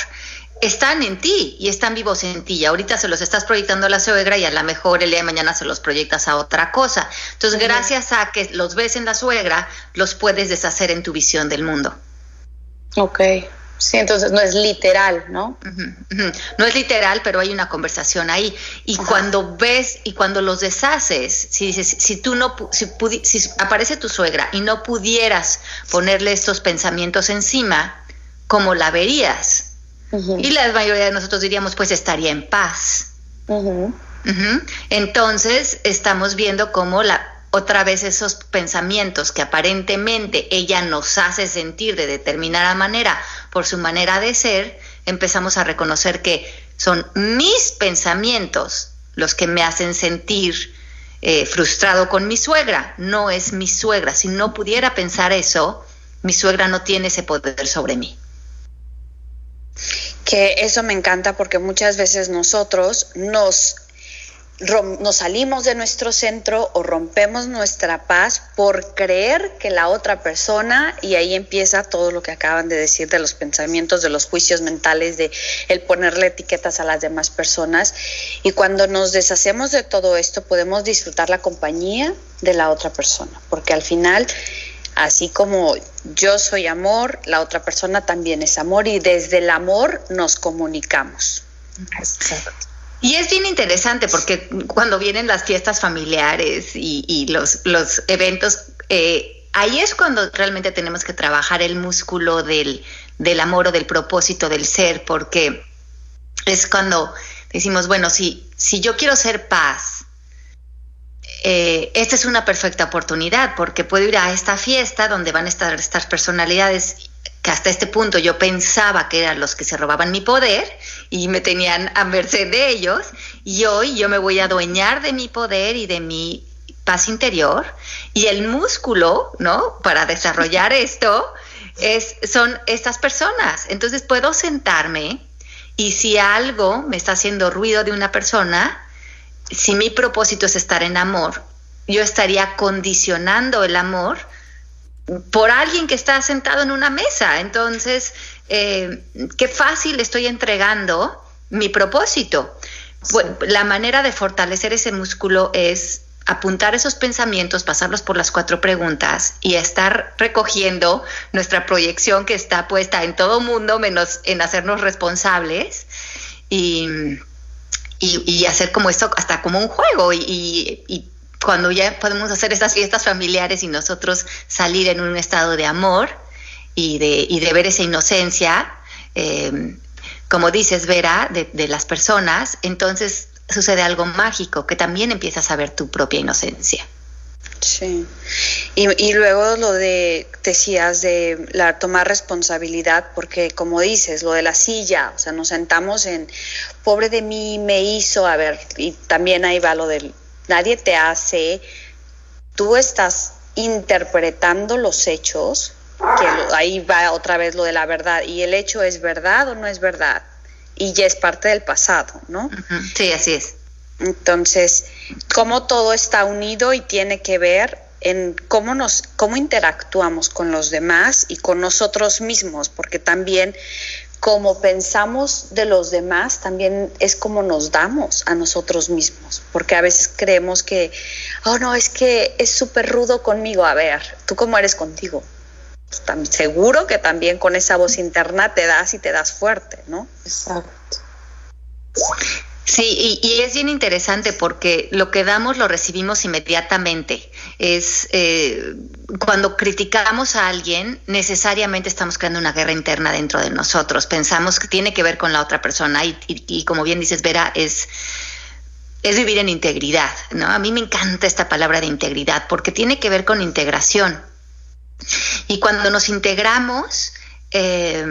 están en ti y están vivos en ti. Y ahorita se los estás proyectando a la suegra y a lo mejor el día de mañana se los proyectas a otra cosa. Entonces, gracias a que los ves en la suegra, los puedes deshacer en tu visión del mundo. Ok. Sí, entonces no es literal, ¿no? No es literal, pero hay una conversación ahí. Y cuando ves y cuando los deshaces, si dices, si tú no, si, si aparece tu suegra y no pudieras ponerle estos pensamientos encima, ¿cómo la verías? Y la mayoría de nosotros diríamos, pues estaría en paz. Entonces, estamos viendo cómo la, otra vez esos pensamientos que aparentemente ella nos hace sentir de determinada manera por su manera de ser, empezamos a reconocer que son mis pensamientos los que me hacen sentir eh, frustrado con mi suegra, no es mi suegra. Si no pudiera pensar eso, mi suegra no tiene ese poder sobre mí que eso me encanta porque muchas veces nosotros nos, nos salimos de nuestro centro o rompemos nuestra paz por creer que la otra persona, y ahí empieza todo lo que acaban de decir de los pensamientos, de los juicios mentales, de el ponerle etiquetas a las demás personas. Y cuando nos deshacemos de todo esto, podemos disfrutar la compañía de la otra persona, porque al final Así como yo soy amor, la otra persona también es amor y desde el amor nos comunicamos. Y es bien interesante porque cuando vienen las fiestas familiares y, los, los eventos, eh, ahí es cuando realmente tenemos que trabajar el músculo del, del amor o del propósito del ser, porque es cuando decimos, bueno, si, si yo quiero ser paz, eh, esta es una perfecta oportunidad porque puedo ir a esta fiesta donde van a estar estas personalidades que hasta este punto yo pensaba que eran los que se robaban mi poder y me tenían a merced de ellos y hoy yo me voy a adueñar de mi poder y de mi paz interior y el músculo, ¿no? Para desarrollar esto es, son estas personas. Entonces puedo sentarme y si algo me está haciendo ruido de una persona, si mi propósito es estar en amor, yo estaría condicionando el amor por alguien que está sentado en una mesa. Entonces, eh, qué fácil estoy entregando mi propósito. la manera de fortalecer ese músculo es apuntar esos pensamientos, pasarlos por las cuatro preguntas y estar recogiendo nuestra proyección que está puesta en todo mundo, menos en hacernos responsables y, y, hacer como esto hasta como un juego y, y, cuando ya podemos hacer estas fiestas familiares y nosotros salir en un estado de amor y de, y de ver esa inocencia, eh, como dices, Vera, de, de las personas, entonces sucede algo mágico, que también empiezas a ver tu propia inocencia. Sí. Y, luego lo de, decías, de la tomar responsabilidad, porque como dices, lo de la silla, o sea, nos sentamos en, pobre de mí, me hizo, a ver, y también ahí va lo del, nadie te hace, tú estás interpretando los hechos, que ahí va otra vez lo de la verdad, y el hecho es verdad o no es verdad y ya es parte del pasado, ¿no? Sí, así es. Entonces, cómo todo está unido y tiene que ver en cómo nos cómo interactuamos con los demás y con nosotros mismos, porque también como pensamos de los demás, también es como nos damos a nosotros mismos, porque a veces creemos que, oh no, es que es súper rudo conmigo, a ver, tú cómo eres contigo, seguro que también con esa voz interna te das y te das fuerte, ¿no? Exacto. Sí, y, es bien interesante porque lo que damos lo recibimos inmediatamente. Es eh, cuando criticamos a alguien, necesariamente estamos creando una guerra interna dentro de nosotros. Pensamos que tiene que ver con la otra persona y, y como bien dices, Vera, es es vivir en integridad, ¿no? A mí me encanta esta palabra de integridad porque tiene que ver con integración. Y cuando nos integramos, eh,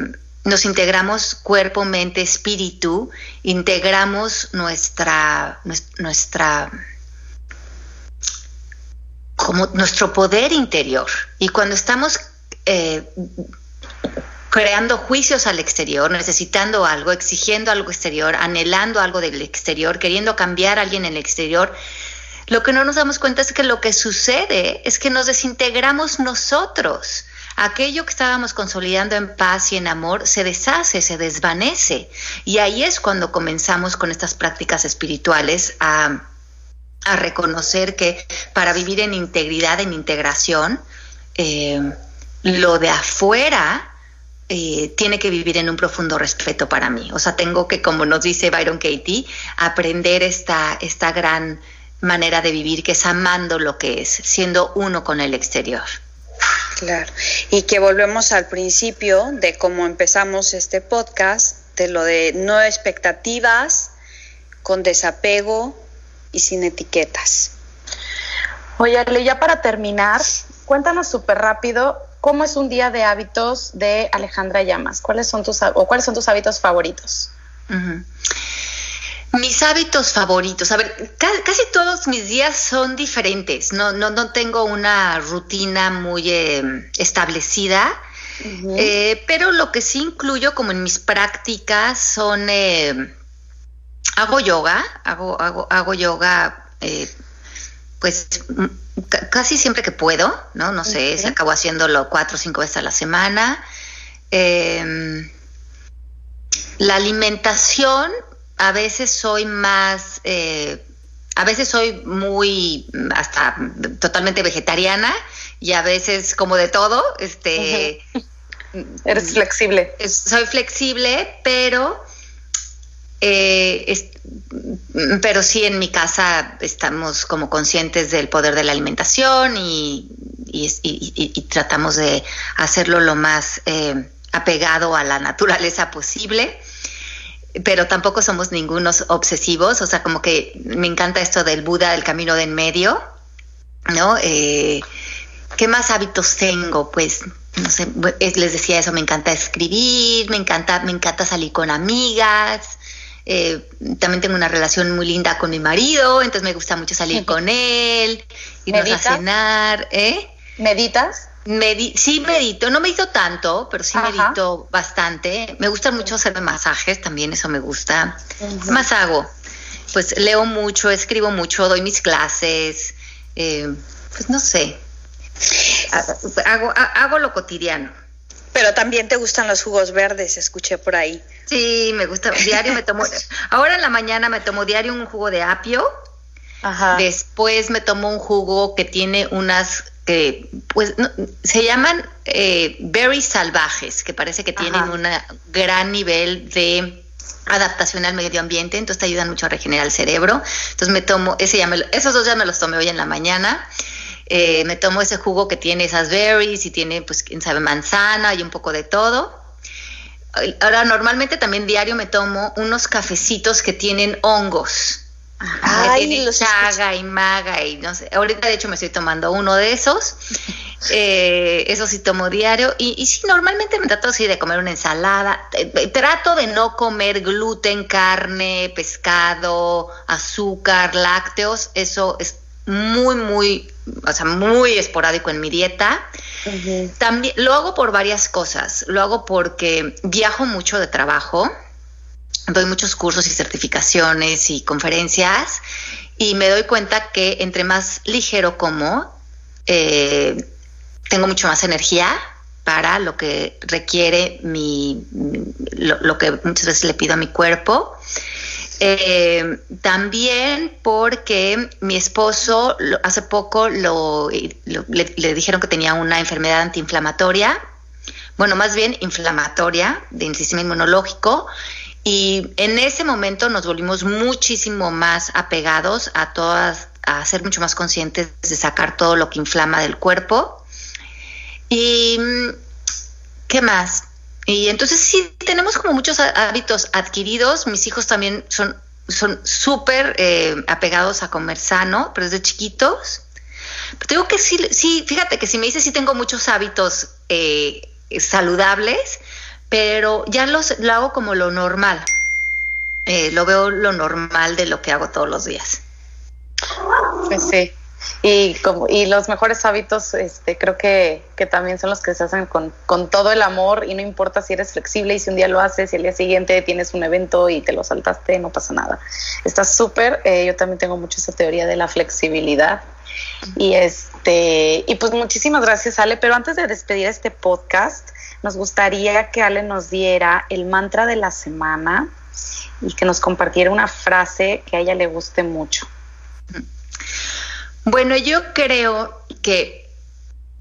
nos integramos cuerpo, mente, espíritu, integramos nuestra, nuestra, como nuestro poder interior. Y cuando estamos eh, creando juicios al exterior, necesitando algo, exigiendo algo exterior, anhelando algo del exterior, queriendo cambiar a alguien en el exterior, lo que no nos damos cuenta es que lo que sucede es que nos desintegramos nosotros. Aquello que estábamos consolidando en paz y en amor se deshace, se desvanece. Y ahí es cuando comenzamos con estas prácticas espirituales a, reconocer que para vivir en integridad, en integración, eh, lo de afuera eh, tiene que vivir en un profundo respeto para mí. O sea, tengo que, como nos dice Byron Katie, aprender esta, esta gran manera de vivir, que es amando lo que es, siendo uno con el exterior. Claro, y que volvemos al principio de cómo empezamos este podcast, de lo de no expectativas, con desapego y sin etiquetas. Oye, Ale, ya para terminar, cuéntanos súper rápido cómo es un día de hábitos de Alejandra Llamas. ¿Cuáles son tus, o cuáles son tus hábitos favoritos? Mis hábitos favoritos, a ver, casi todos mis días son diferentes, no, no, no tengo una rutina muy em, establecida, eh, pero lo que sí incluyo como en mis prácticas son, em, hago yoga, hago, hago, hago yoga, eh, pues casi siempre que puedo, ¿no? No sé, se acabo haciéndolo cuatro o cinco veces a la semana. Em, la alimentación, a veces soy más, eh, a veces soy muy, hasta totalmente vegetariana y a veces como de todo, este... Eres flexible. Soy flexible, pero Eh, pero sí en mi casa estamos como conscientes del poder de la alimentación y, tratamos de hacerlo lo más eh, apegado a la naturaleza posible pero tampoco somos ningunos obsesivos, o sea, como que me encanta esto del Buda, del camino de en medio, ¿no? Eh, ¿Qué más hábitos tengo? Pues, no sé, les decía eso, me encanta escribir, me encanta, me encanta salir con amigas, eh, también tengo una relación muy linda con mi marido, entonces me gusta mucho salir con él, irnos a cenar, ¿eh? ¿Meditas? Sí medito, no medito tanto, pero sí medito bastante. Me gusta mucho hacerme masajes, también eso me gusta. ¿Qué más hago? Pues leo mucho, escribo mucho, doy mis clases, eh, pues no sé. Hago, hago lo cotidiano. Pero también te gustan los jugos verdes, escuché por ahí. Sí, me gusta. Diario me tomo. ahora en la mañana me tomo diario un jugo de apio. Ajá. Después me tomo un jugo que tiene unas que pues se llaman eh, berries salvajes, que parece que tienen un gran nivel de adaptación al medio ambiente, entonces te ayudan mucho a regenerar el cerebro. Entonces me tomo, ese ya esos dos ya me los tomé hoy en la mañana. Eh, me tomo ese jugo que tiene esas berries y tiene, pues, quién sabe, manzana y un poco de todo. Ahora, normalmente también diario me tomo unos cafecitos que tienen hongos. Ay, los chaga y maga y no sé. Ahorita de hecho me estoy tomando uno de esos. Eh, eso sí tomo diario. Y, y sí, normalmente me trato así de comer una ensalada. Eh, eh, trato de no comer gluten, carne, pescado, azúcar, lácteos. Eso es muy, muy, o sea, muy esporádico en mi dieta. También lo hago por varias cosas. Lo hago porque viajo mucho de trabajo doy muchos cursos y certificaciones y conferencias y me doy cuenta que entre más ligero como, eh, tengo mucho más energía para lo que requiere mi, lo, que muchas veces le pido a mi cuerpo. Eh, también porque mi esposo hace poco lo, le, dijeron que tenía una enfermedad antiinflamatoria, bueno, más bien inflamatoria del sistema inmunológico, y en ese momento nos volvimos muchísimo más apegados a todas, a ser mucho más conscientes de sacar todo lo que inflama del cuerpo. Y, ¿qué más? Y entonces sí, tenemos como muchos hábitos adquiridos. Mis hijos también son son súper eh, apegados a comer sano, pero desde chiquitos. Pero digo que sí, sí, fíjate que si me dices sí tengo muchos hábitos eh, saludables, pero ya los, lo hago como lo normal. Eh, lo veo lo normal de lo que hago todos los días. Pues sí. Y, como, y los mejores hábitos este, creo que, que también son los que se hacen con, con, todo el amor y no importa si eres flexible y si un día lo haces y el día siguiente tienes un evento y te lo saltaste, no pasa nada. Está súper, eh, yo también tengo mucho esa teoría de la flexibilidad. Y este, y pues muchísimas gracias, Ale. Pero antes de despedir este podcast, nos gustaría que Ale nos diera el mantra de la semana y que nos compartiera una frase que a ella le guste mucho. Bueno, yo creo que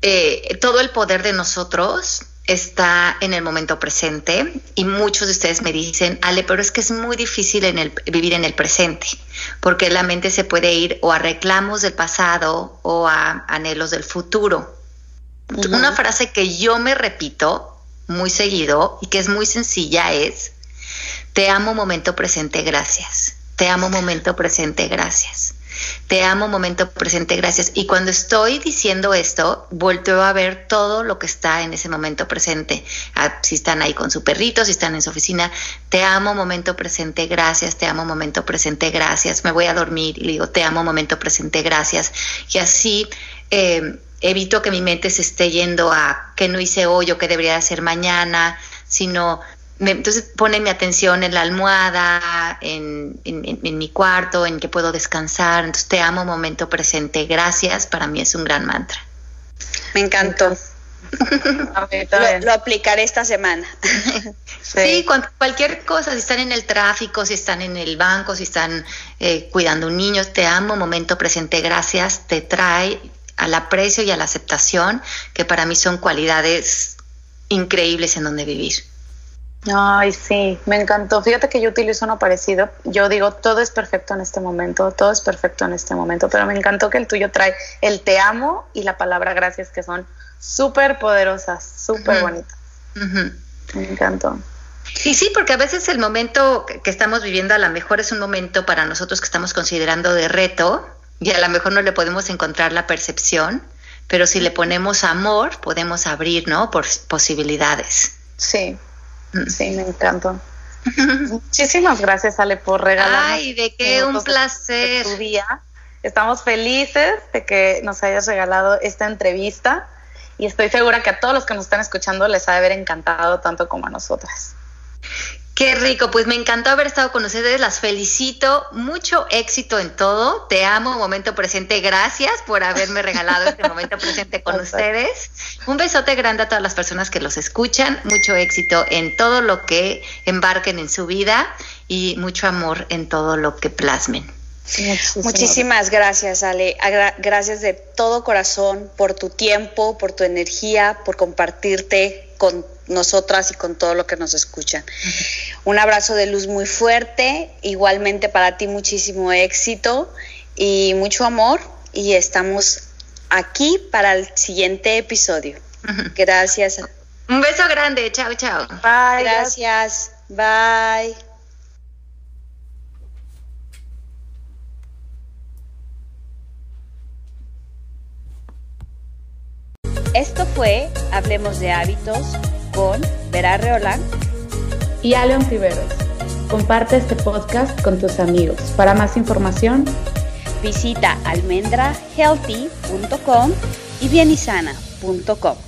eh, todo el poder de nosotros está en el momento presente y muchos de ustedes me dicen, Ale, pero es que es muy difícil en el, vivir en el presente, porque la mente se puede ir o a reclamos del pasado o a anhelos del futuro. Una frase que yo me repito muy seguido y que es muy sencilla es, te amo momento presente, gracias. Te amo momento presente, gracias. Te amo momento presente, gracias. Y cuando estoy diciendo esto, volteo a ver todo lo que está en ese momento presente. Ah, si están ahí con su perrito, si están en su oficina, te amo momento presente, gracias. Te amo momento presente, gracias. Me voy a dormir y digo, te amo momento presente, gracias. Y así eh, evito que mi mente se esté yendo a qué no hice hoy o qué debería hacer mañana, sino entonces pone mi atención en la almohada, en, mi cuarto, en que puedo descansar. Entonces te amo momento presente. Gracias, para mí es un gran mantra. Me encantó. lo, aplicaré esta semana. sí, cualquier cosa, si están en el tráfico, si están en el banco, si están eh, cuidando un niño, te amo momento presente. Gracias, te trae al aprecio y a la aceptación, que para mí son cualidades increíbles en donde vivir. Ay, sí, me encantó. Fíjate que yo utilizo uno parecido. Yo digo, todo es perfecto en este momento, todo es perfecto en este momento, pero me encantó que el tuyo trae el te amo y la palabra gracias, que son súper poderosas, súper bonitas. Me encantó. Y sí, porque a veces el momento que estamos viviendo a lo mejor es un momento para nosotros que estamos considerando de reto y a lo mejor no le podemos encontrar la percepción, pero si le ponemos amor podemos abrir, ¿no? Por posibilidades. Sí, Sí, me encantó. Muchísimas gracias, Ale, por regalarnos. Ay, de qué un placer. tu día. Estamos felices de que nos hayas regalado esta entrevista y estoy segura que a todos los que nos están escuchado les ha de haber encantado tanto como a nosotras. Qué rico, pues me encantó haber estado con ustedes, las felicito, mucho éxito en todo, te amo, momento presente, gracias por haberme regalado este momento presente con ustedes. Un besote grande a todas las personas que los escuchan, mucho éxito en todo lo que embarquen en su vida y mucho amor en todo lo que plasmen. Muchísimas gracias, Ale. Gracias de todo corazón por tu tiempo, por tu energía, por compartirte con nosotras y con todo lo que nos escuchan. Un abrazo de luz muy fuerte, igualmente para ti muchísimo éxito y mucho amor y estamos aquí para el siguiente episodio. Gracias. Un beso grande, chao, chao. Bye. Gracias. Bye. Esto fue Hablemos de Hábitos con Vera Reolán y Aleon Tiveros. Comparte este podcast con tus amigos. Para más información, visita almendrahealthy.com y bienisana.com.